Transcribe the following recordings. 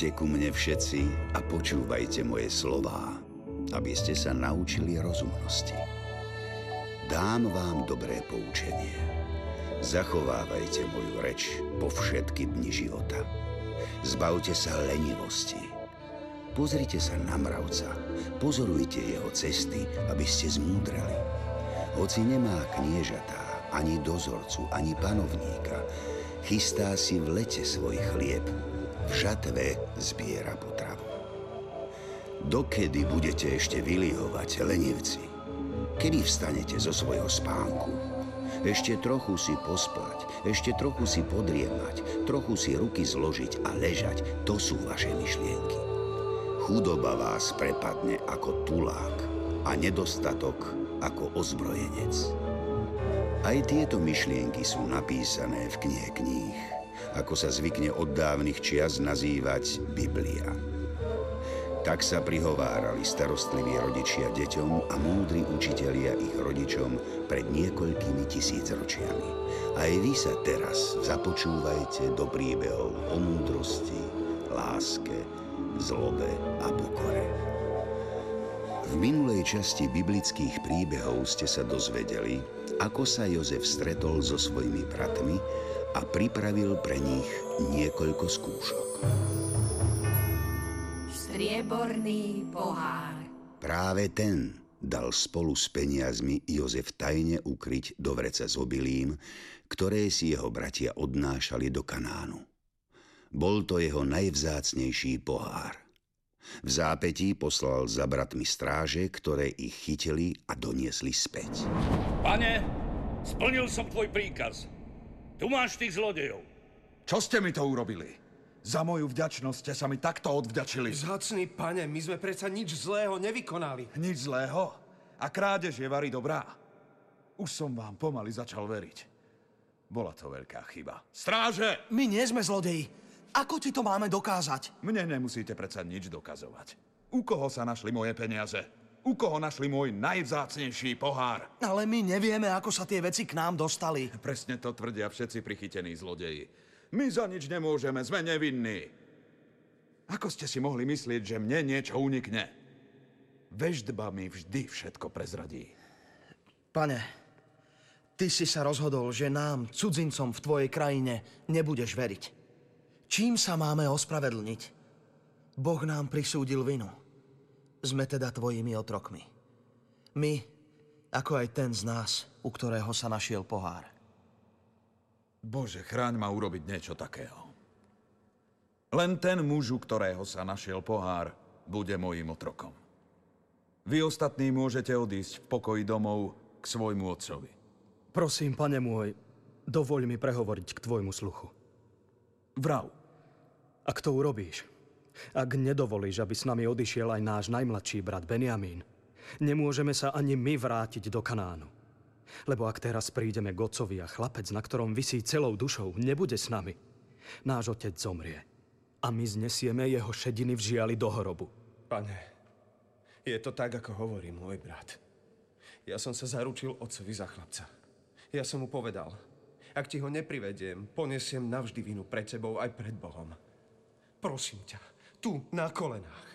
Poďte ku mne všetci a počúvajte moje slová, aby ste sa naučili rozumnosti. Dám vám dobré poučenie. Zachovávajte moju reč po všetky dni života. Zbavte sa lenivosti. Pozrite sa na mravca, pozorujte jeho cesty, aby ste zmúdrali. Hoci nemá kniežatá, ani dozorcu, ani panovníka, chystá si v lete svoj chlieb, v žatve zbiera potravu. Dokedy budete ešte vylihovať, lenivci? Kedy vstanete zo svojho spánku? Ešte trochu si pospať, ešte trochu si podriemať, trochu si ruky zložiť a ležať, to sú vaše myšlienky. Chudoba vás prepadne ako tulák a nedostatok ako ozbrojenec. Aj tieto myšlienky sú napísané v knihe kníh ako sa zvykne od dávnych čias nazývať Biblia. Tak sa prihovárali starostliví rodičia deťom a múdri učitelia ich rodičom pred niekoľkými tisícročiami. Aj vy sa teraz započúvajte do príbehov o múdrosti, láske, zlobe a pokore. V minulej časti biblických príbehov ste sa dozvedeli, ako sa Jozef stretol so svojimi bratmi a pripravil pre nich niekoľko skúšok. Strieborný pohár. Práve ten dal spolu s peniazmi Jozef tajne ukryť do vreca s obilím, ktoré si jeho bratia odnášali do Kanánu. Bol to jeho najvzácnejší pohár. V zápetí poslal za bratmi stráže, ktoré ich chytili a doniesli späť. Pane, splnil som tvoj príkaz. Tu máš tých zlodejov. Čo ste mi to urobili? Za moju vďačnosť ste sa mi takto odvďačili. Zhacný pane, my sme predsa nič zlého nevykonali. Nič zlého? A krádež je vari dobrá? Už som vám pomaly začal veriť. Bola to veľká chyba. Stráže! My nie sme zlodeji. Ako ti to máme dokázať? Mne nemusíte predsa nič dokazovať. U koho sa našli moje peniaze? U koho našli môj najvzácnejší pohár? Ale my nevieme, ako sa tie veci k nám dostali. Presne to tvrdia všetci prichytení zlodeji. My za nič nemôžeme, sme nevinní. Ako ste si mohli myslieť, že mne niečo unikne? Veždba mi vždy všetko prezradí. Pane, ty si sa rozhodol, že nám, cudzincom v tvojej krajine, nebudeš veriť. Čím sa máme ospravedlniť? Boh nám prisúdil vinu. Sme teda tvojimi otrokmi. My, ako aj ten z nás, u ktorého sa našiel pohár. Bože, chráň ma urobiť niečo takého. Len ten muž, u ktorého sa našiel pohár, bude mojim otrokom. Vy ostatní môžete odísť v pokoji domov k svojmu otcovi. Prosím, pane môj, dovoľ mi prehovoriť k tvojmu sluchu. Vrav. Ak to urobíš, ak nedovolíš, aby s nami odišiel aj náš najmladší brat Benjamín, nemôžeme sa ani my vrátiť do Kanánu. Lebo ak teraz prídeme k otcovi a chlapec, na ktorom vysí celou dušou, nebude s nami, náš otec zomrie. A my znesieme jeho šediny v žiali do hrobu. Pane, je to tak, ako hovorí môj brat. Ja som sa zaručil otcovi za chlapca. Ja som mu povedal, ak ti ho neprivediem, ponesiem navždy vinu pred sebou aj pred Bohom. Prosím ťa, tu, na kolenách.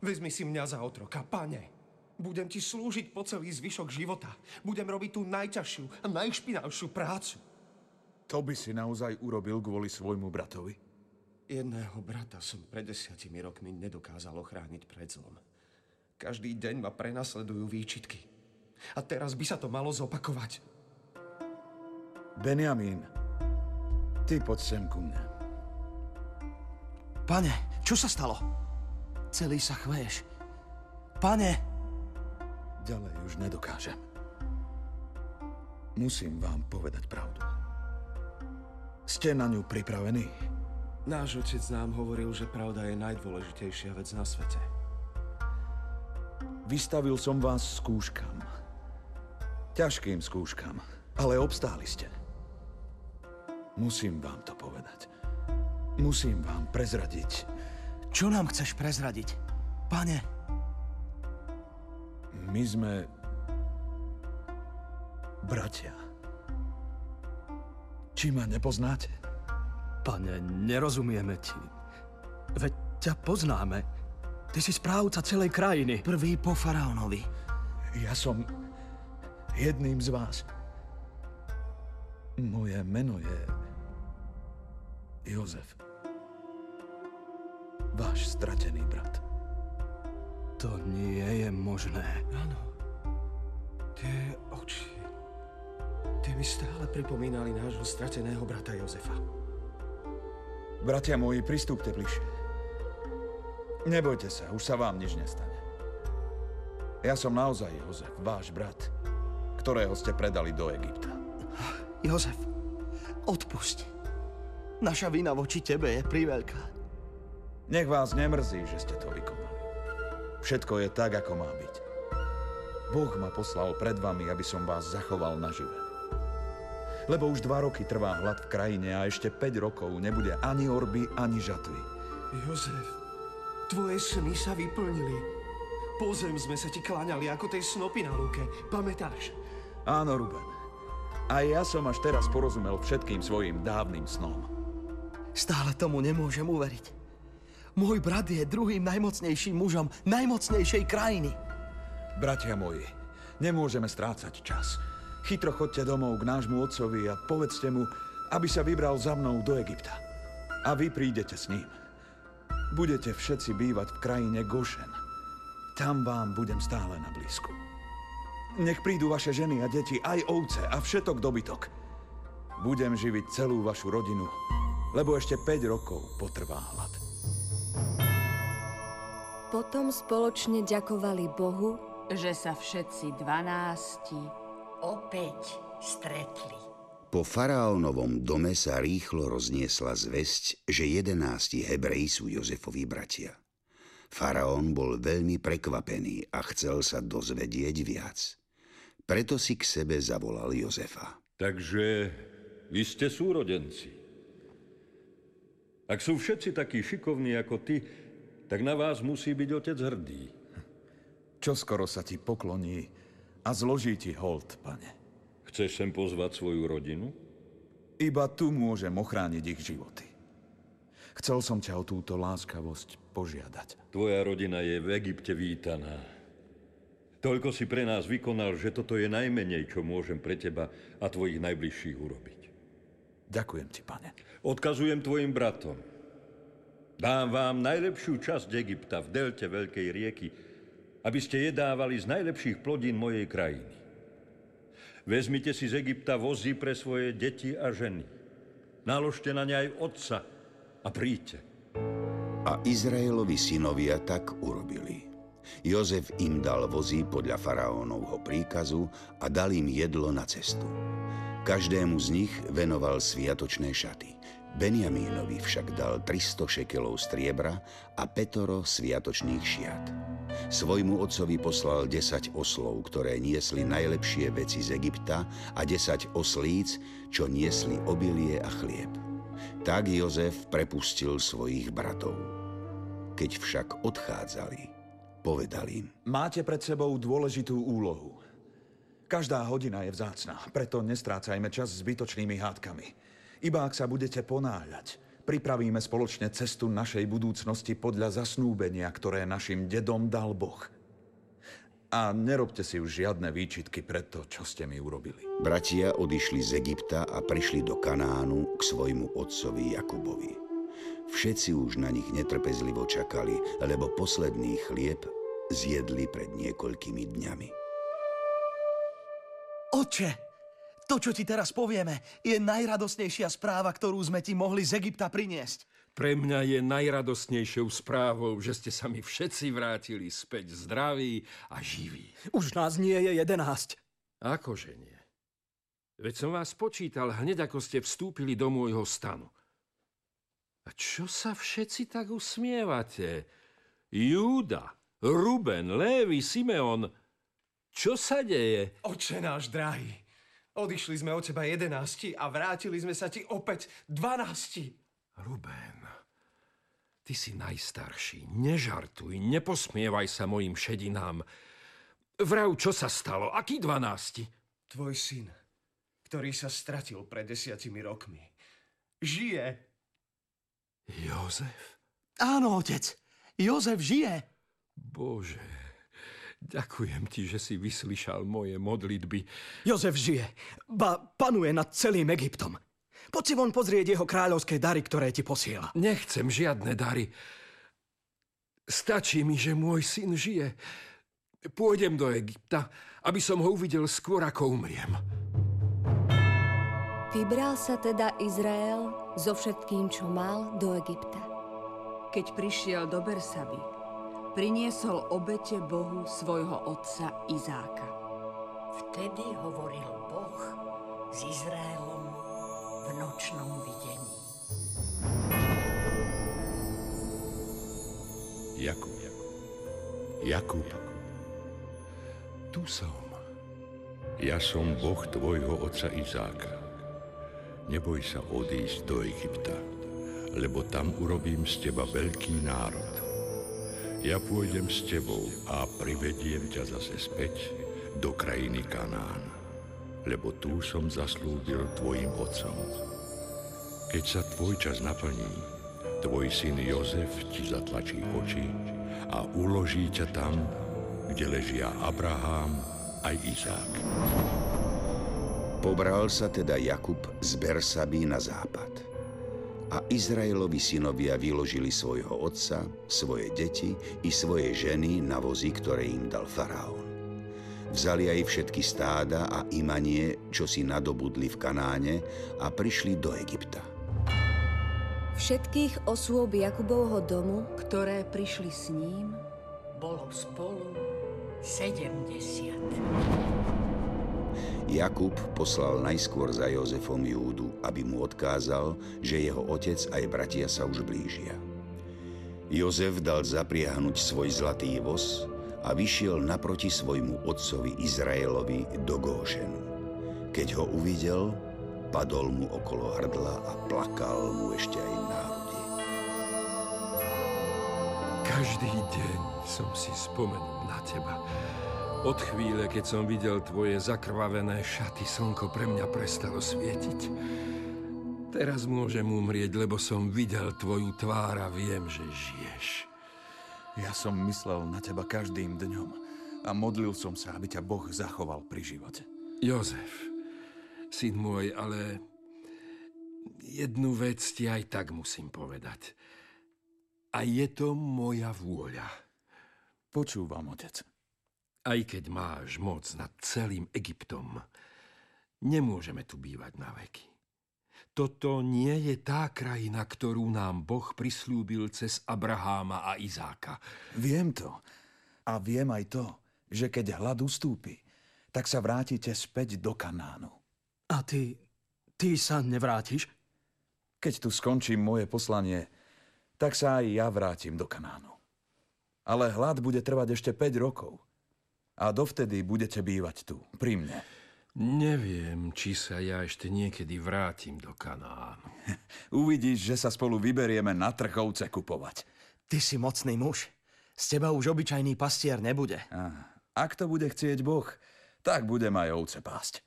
Vezmi si mňa za otroka, pane. Budem ti slúžiť po celý zvyšok života. Budem robiť tú najťažšiu a najšpinavšiu prácu. To by si naozaj urobil kvôli svojmu bratovi? Jedného brata som pred desiatimi rokmi nedokázal ochrániť pred zlom. Každý deň ma prenasledujú výčitky. A teraz by sa to malo zopakovať. Benjamín, ty poď sem ku mne. Pane, čo sa stalo? Celý sa chveješ. Pane! Ďalej už nedokážem. Musím vám povedať pravdu. Ste na ňu pripravení? Náš otec nám hovoril, že pravda je najdôležitejšia vec na svete. Vystavil som vás skúškam. Ťažkým skúškam, ale obstáli ste. Musím vám to povedať. Musím vám prezradiť, čo nám chceš prezradiť? Pane. My sme... bratia. Či ma nepoznáte? Pane, nerozumieme ti. Veď ťa poznáme. Ty si správca celej krajiny. Prvý po faraónovi. Ja som jedným z vás. Moje meno je Jozef. Váš stratený brat. To nie je možné. Áno. Tie oči. Tie mi stále pripomínali nášho strateného brata Jozefa. Bratia moji, pristúpte bližšie. Nebojte sa, už sa vám nič nestane. Ja som naozaj Jozef, váš brat, ktorého ste predali do Egypta. Jozef, odpusti. Naša vina voči tebe je priveľká. Nech vás nemrzí, že ste to vykonali. Všetko je tak, ako má byť. Boh ma poslal pred vami, aby som vás zachoval nažive. Lebo už dva roky trvá hlad v krajine a ešte 5 rokov nebude ani orby, ani žatvy. Jozef, tvoje sny sa vyplnili. Po zem sme sa ti kláňali ako tej snopy na lúke. Pamätáš? Áno, Ruben. A ja som až teraz porozumel všetkým svojim dávnym snom. Stále tomu nemôžem uveriť. Môj brat je druhým najmocnejším mužom najmocnejšej krajiny. Bratia moji, nemôžeme strácať čas. Chytro chodte domov k nášmu otcovi a povedzte mu, aby sa vybral za mnou do Egypta. A vy prídete s ním. Budete všetci bývať v krajine Gošen. Tam vám budem stále na blízku. Nech prídu vaše ženy a deti, aj ovce a všetok dobytok. Budem živiť celú vašu rodinu, lebo ešte 5 rokov potrvá hlad. Potom spoločne ďakovali Bohu, že sa všetci dvanásti opäť stretli. Po faraónovom dome sa rýchlo rozniesla zväzť, že jedenácti Hebreji sú Jozefovi bratia. Faraón bol veľmi prekvapený a chcel sa dozvedieť viac. Preto si k sebe zavolal Jozefa. Takže vy ste súrodenci. Ak sú všetci takí šikovní ako ty, tak na vás musí byť otec hrdý. Čo skoro sa ti pokloní a zloží ti hold, pane. Chceš sem pozvať svoju rodinu? Iba tu môžem ochrániť ich životy. Chcel som ťa o túto láskavosť požiadať. Tvoja rodina je v Egypte vítaná. Toľko si pre nás vykonal, že toto je najmenej, čo môžem pre teba a tvojich najbližších urobiť. Ďakujem ti, pane. Odkazujem tvojim bratom. Dám vám najlepšiu časť Egypta v delte veľkej rieky, aby ste jedávali z najlepších plodín mojej krajiny. Vezmite si z Egypta vozy pre svoje deti a ženy. Naložte na ne aj otca a príďte. A Izraelovi synovia tak urobili. Jozef im dal vozy podľa faraónovho príkazu a dal im jedlo na cestu. Každému z nich venoval sviatočné šaty. Benjamínovi však dal 300 šekelov striebra a petoro sviatočných šiat. Svojmu otcovi poslal 10 oslov, ktoré niesli najlepšie veci z Egypta a 10 oslíc, čo niesli obilie a chlieb. Tak Jozef prepustil svojich bratov. Keď však odchádzali, povedal im. Máte pred sebou dôležitú úlohu. Každá hodina je vzácna, preto nestrácajme čas zbytočnými hádkami. Iba ak sa budete ponáhľať, pripravíme spoločne cestu našej budúcnosti podľa zasnúbenia, ktoré našim dedom dal Boh. A nerobte si už žiadne výčitky pre to, čo ste mi urobili. Bratia odišli z Egypta a prišli do Kanánu k svojmu otcovi Jakubovi. Všetci už na nich netrpezlivo čakali, lebo posledný chlieb zjedli pred niekoľkými dňami. Oče, to, čo ti teraz povieme, je najradosnejšia správa, ktorú sme ti mohli z Egypta priniesť. Pre mňa je najradosnejšou správou, že ste sa mi všetci vrátili späť zdraví a živí. Už nás nie je jedenáct. Akože nie? Veď som vás počítal hneď, ako ste vstúpili do môjho stanu. A čo sa všetci tak usmievate? Júda, Ruben, Lévy, Simeon, čo sa deje? Oče náš drahý, odišli sme od teba jedenácti a vrátili sme sa ti opäť dvanácti. Ruben, ty si najstarší. Nežartuj, neposmievaj sa mojim šedinám. Vrav, čo sa stalo? Aký dvanácti? Tvoj syn, ktorý sa stratil pred desiatimi rokmi, žije. Jozef? Áno, otec. Jozef žije. Bože, ďakujem ti, že si vyslyšal moje modlitby. Jozef žije. Ba panuje nad celým Egyptom. Poď si von pozrieť jeho kráľovské dary, ktoré ti posiela. Nechcem žiadne dary. Stačí mi, že môj syn žije. Pôjdem do Egypta, aby som ho uvidel skôr, ako umriem. Vybral sa teda Izrael so všetkým, čo mal, do Egypta. Keď prišiel do Bersaby, priniesol obete Bohu svojho otca Izáka. Vtedy hovoril Boh s Izraelom v nočnom videní. Jakub. Jakub. Tu som. Ja som Boh tvojho otca Izáka. Neboj sa odísť do Egypta, lebo tam urobím z teba veľký národ. Ja pôjdem s tebou a privediem ťa zase späť do krajiny Kanán, lebo tu som zaslúbil tvojim otcom. Keď sa tvoj čas naplní, tvoj syn Jozef ti zatlačí oči a uloží ťa tam, kde ležia Abraham aj Izák. Pobral sa teda Jakub z Bersaby na západ. A Izraelovi synovia vyložili svojho otca, svoje deti i svoje ženy na vozy, ktoré im dal faraón. Vzali aj všetky stáda a imanie, čo si nadobudli v Kanáne a prišli do Egypta. Všetkých osôb Jakubovho domu, ktoré prišli s ním, bolo spolu 70. Jakub poslal najskôr za Jozefom Júdu, aby mu odkázal, že jeho otec aj bratia sa už blížia. Jozef dal zapriahnuť svoj zlatý voz a vyšiel naproti svojmu otcovi Izraelovi do Góšenu. Keď ho uvidel, padol mu okolo hrdla a plakal mu ešte aj na hrudi. Každý deň som si spomenul na teba. Od chvíle, keď som videl tvoje zakrvavené šaty, slnko pre mňa prestalo svietiť. Teraz môžem umrieť, lebo som videl tvoju tvár a viem, že žiješ. Ja som myslel na teba každým dňom a modlil som sa, aby ťa Boh zachoval pri živote. Jozef, syn môj, ale jednu vec ti aj tak musím povedať. A je to moja vôľa. Počúvam, otec. Aj keď máš moc nad celým Egyptom, nemôžeme tu bývať na veky. Toto nie je tá krajina, ktorú nám Boh prislúbil cez Abraháma a Izáka. Viem to. A viem aj to, že keď hlad ustúpi, tak sa vrátite späť do Kanánu. A ty, ty sa nevrátiš? Keď tu skončím moje poslanie, tak sa aj ja vrátim do Kanánu. Ale hlad bude trvať ešte 5 rokov. A dovtedy budete bývať tu, pri mne. Neviem, či sa ja ešte niekedy vrátim do Kanánu. Uvidíš, že sa spolu vyberieme na trchovce kupovať. Ty si mocný muž. Z teba už obyčajný pastier nebude. A, ak to bude chcieť Boh, tak budem aj ovce pásť.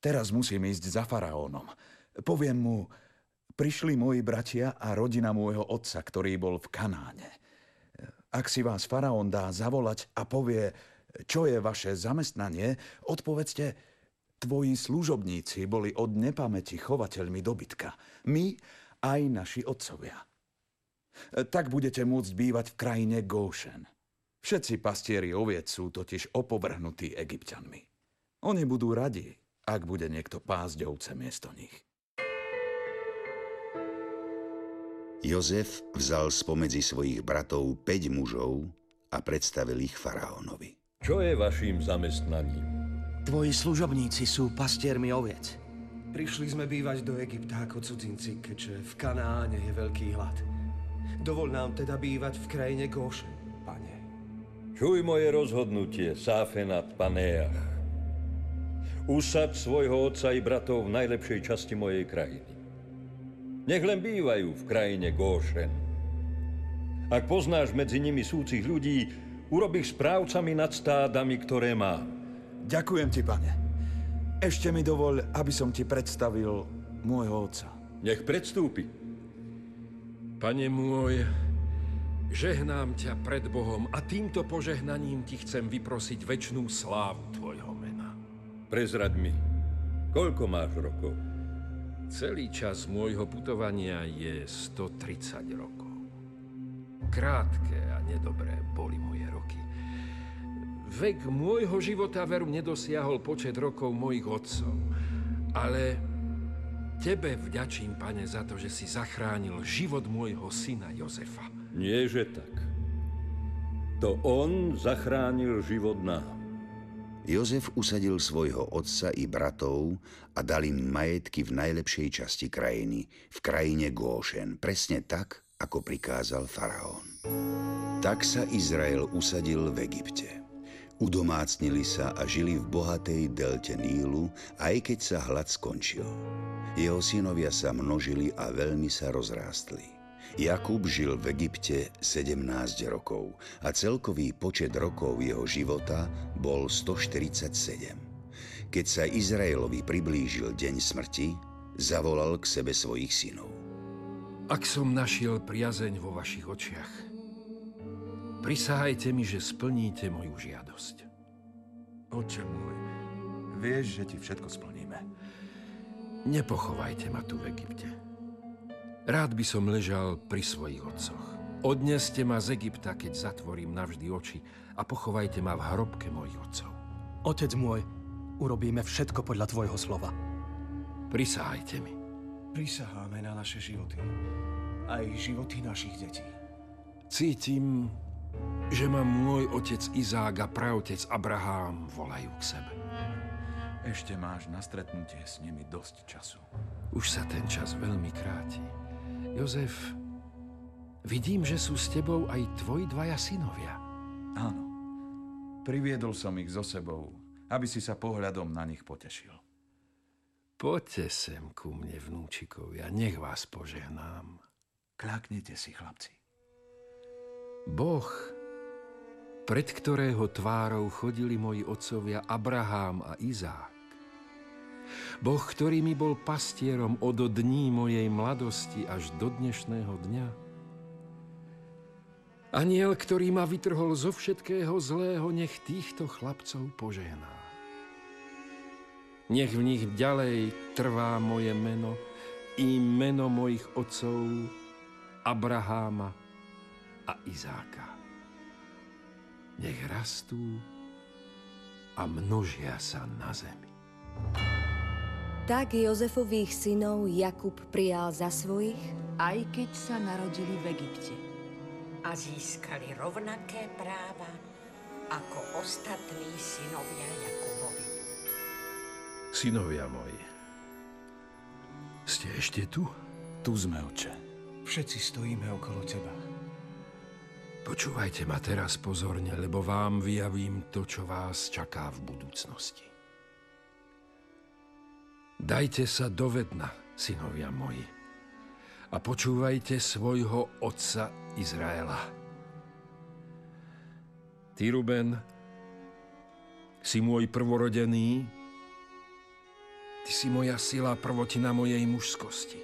Teraz musím ísť za faraónom. Poviem mu, prišli moji bratia a rodina môjho otca, ktorý bol v Kanáne. Ak si vás faraón dá zavolať a povie, čo je vaše zamestnanie, odpovedzte, tvoji služobníci boli od nepamäti chovateľmi dobytka. My aj naši otcovia. Tak budete môcť bývať v krajine Góšen. Všetci pastieri oviec sú totiž opovrhnutí egyptianmi. Oni budú radi, ak bude niekto pásť ovce miesto nich. Jozef vzal spomedzi svojich bratov 5 mužov a predstavil ich faraónovi. Čo je vašim zamestnaním? Tvoji služobníci sú pastiermi oviec. Prišli sme bývať do Egypta ako cudzinci, keďže v Kanáne je veľký hlad. Dovol nám teda bývať v krajine Gošen, pane. Čuj moje rozhodnutie, Sáfenat Paneach. Usaď svojho otca i bratov v najlepšej časti mojej krajiny. Nech len bývajú v krajine Góšen. Ak poznáš medzi nimi súcich ľudí, urob ich správcami nad stádami, ktoré mám. Ďakujem ti, pane. Ešte mi dovoľ, aby som ti predstavil môjho otca. Nech predstúpi. Pane môj, Žehnám ťa pred Bohom a týmto požehnaním ti chcem vyprosiť väčšnú slávu tvojho mena. Prezrad mi, koľko máš rokov? Celý čas môjho putovania je 130 rokov. Krátke nedobré boli moje roky. Vek môjho života veru nedosiahol počet rokov mojich otcov, ale tebe vďačím, pane, za to, že si zachránil život môjho syna Jozefa. Nie, že tak. To on zachránil život nám. Jozef usadil svojho otca i bratov a dal im majetky v najlepšej časti krajiny, v krajine Góšen, presne tak, ako prikázal faraón. Tak sa Izrael usadil v Egypte. Udomácnili sa a žili v bohatej delte Nílu, aj keď sa hlad skončil. Jeho synovia sa množili a veľmi sa rozrástli. Jakub žil v Egypte 17 rokov a celkový počet rokov jeho života bol 147. Keď sa Izraelovi priblížil deň smrti, zavolal k sebe svojich synov. Ak som našiel priazeň vo vašich očiach, prisahajte mi, že splníte moju žiadosť. Oče môj, vieš, že ti všetko splníme. Nepochovajte ma tu v Egypte. Rád by som ležal pri svojich otcoch. Odneste ma z Egypta, keď zatvorím navždy oči a pochovajte ma v hrobke mojich otcov. Otec môj, urobíme všetko podľa tvojho slova. Prisahajte mi. Prisaháme na naše životy. Aj životy našich detí. Cítim, že ma môj otec Izák a pravotec Abraham volajú k sebe. Ešte máš na stretnutie s nimi dosť času. Už sa ten čas veľmi kráti. Jozef, vidím, že sú s tebou aj tvoji dvaja synovia. Áno. Priviedol som ich so sebou, aby si sa pohľadom na nich potešil. Poďte sem ku mne, vnúčikovia, nech vás požehnám. Kľaknite si, chlapci. Boh, pred ktorého tvárou chodili moji otcovia Abraham a Izák, Boh, ktorý mi bol pastierom od dní mojej mladosti až do dnešného dňa. Aniel, ktorý ma vytrhol zo všetkého zlého, nech týchto chlapcov požehná. Nech v nich ďalej trvá moje meno i meno mojich otcov Abraháma a Izáka. Nech rastú a množia sa na zemi. Tak Jozefových synov Jakub prijal za svojich, aj keď sa narodili v Egypte. A získali rovnaké práva ako ostatní synovia Jakubovi. Synovia moji, ste ešte tu? Tu sme, oče. Všetci stojíme okolo teba. Počúvajte ma teraz pozorne, lebo vám vyjavím to, čo vás čaká v budúcnosti. Dajte sa do vedna, synovia moji, a počúvajte svojho otca Izraela. Ty, Ruben, si môj prvorodený, ty si moja sila prvotina mojej mužskosti.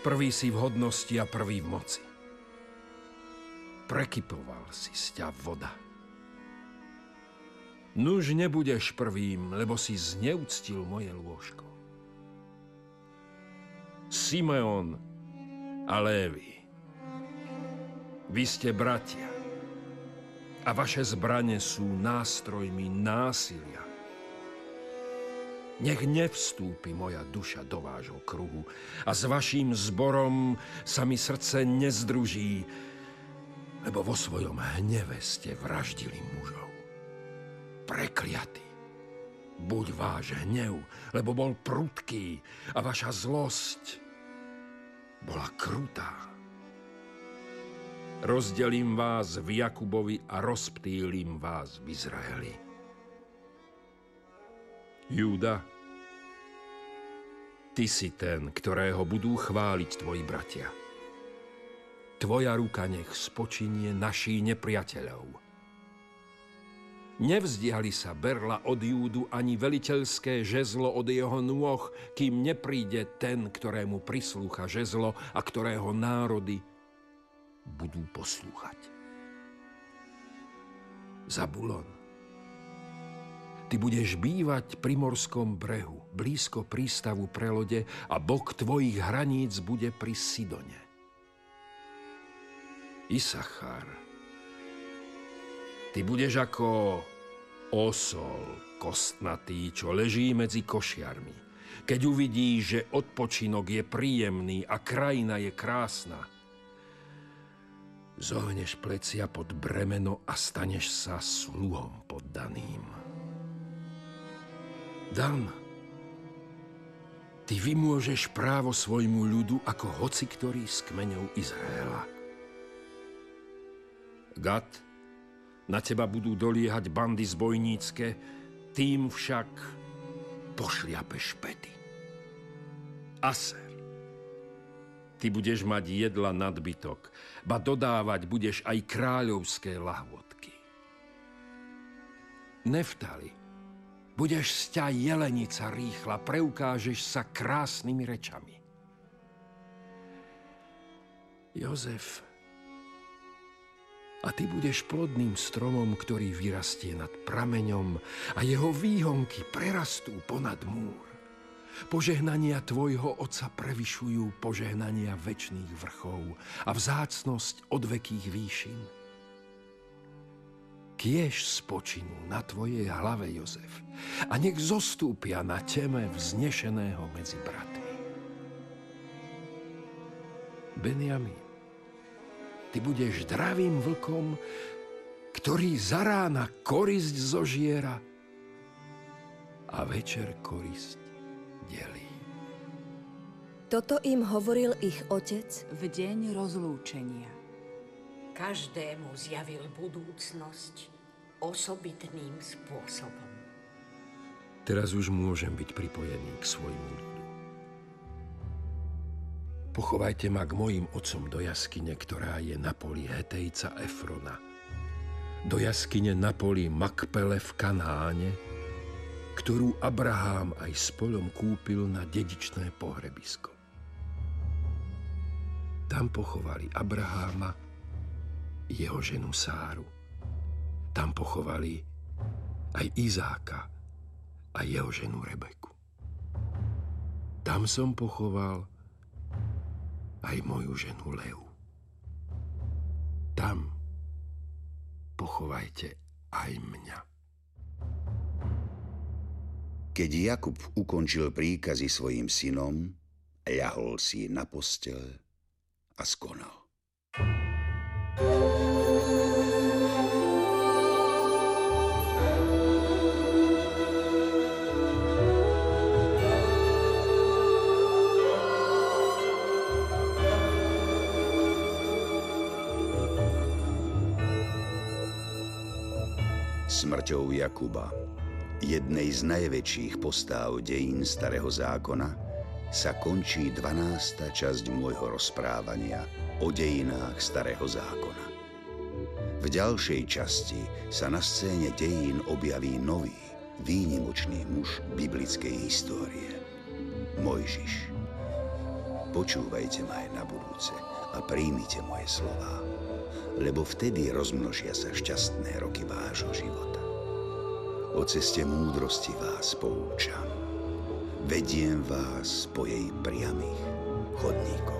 Prvý si v hodnosti a prvý v moci. Prekypoval si sťa voda. Nuž nebudeš prvým, lebo si zneúctil moje lôžko. Simeon a Lévi, vy ste bratia a vaše zbranie sú nástrojmi násilia. Nech nevstúpi moja duša do vášho kruhu a s vaším zborom sa mi srdce nezdruží, lebo vo svojom hneve ste vraždili mužov prekliatý. Buď váš hnev, lebo bol prudký a vaša zlosť bola krutá. Rozdelím vás v Jakubovi a rozptýlim vás v Izraeli. Júda, ty si ten, ktorého budú chváliť tvoji bratia. Tvoja ruka nech spočinie naší nepriateľov Nevzdiali sa Berla od Júdu ani veliteľské žezlo od jeho nôh, kým nepríde ten, ktorému prislúcha žezlo a ktorého národy budú poslúchať. Zabulon, ty budeš bývať pri morskom brehu, blízko prístavu pre lode a bok tvojich hraníc bude pri Sidone. Isachar, ty budeš ako osol kostnatý, čo leží medzi košiarmi. Keď uvidíš, že odpočinok je príjemný a krajina je krásna, zohneš plecia pod bremeno a staneš sa sluhom poddaným. Dan, ty vymôžeš právo svojmu ľudu ako hoci ktorý z kmeňov Izraela. Gat, na teba budú doliehať bandy zbojnícke, tým však pošliapeš pety. Aser, ty budeš mať jedla nadbytok, ba dodávať budeš aj kráľovské lahvodky. Neftali, budeš sťa jelenica rýchla, preukážeš sa krásnymi rečami. Jozef, a ty budeš plodným stromom, ktorý vyrastie nad prameňom a jeho výhonky prerastú ponad múr. Požehnania tvojho oca prevyšujú požehnania väčšných vrchov a vzácnosť odvekých výšin. Kiež spočinú na tvojej hlave, Jozef, a nech zostúpia na teme vznešeného medzi bratmi. Benjamin, ty budeš dravým vlkom, ktorý za rána korisť zožiera a večer korisť delí. Toto im hovoril ich otec v deň rozlúčenia. Každému zjavil budúcnosť osobitným spôsobom. Teraz už môžem byť pripojený k svojmu ľudu. Pochovajte ma k mojim otcom do jaskyne, ktorá je na poli Hetejca Efrona. Do jaskyne na poli Makpele v Kanáne, ktorú Abrahám aj s polom kúpil na dedičné pohrebisko. Tam pochovali Abraháma, jeho ženu Sáru. Tam pochovali aj Izáka a jeho ženu Rebeku. Tam som pochoval aj moju ženu Leu. Tam pochovajte aj mňa. Keď Jakub ukončil príkazy svojim synom, ľahol si na postel a skonal. thank you Smrťou Jakuba, jednej z najväčších postáv dejín Starého zákona, sa končí 12. časť môjho rozprávania o dejinách Starého zákona. V ďalšej časti sa na scéne dejín objaví nový, výnimočný muž biblickej histórie. Mojžiš. Počúvajte ma aj na budúce a príjmite moje slová lebo vtedy rozmnožia sa šťastné roky vášho života. O ceste múdrosti vás poučam. Vediem vás po jej priamých chodníkoch.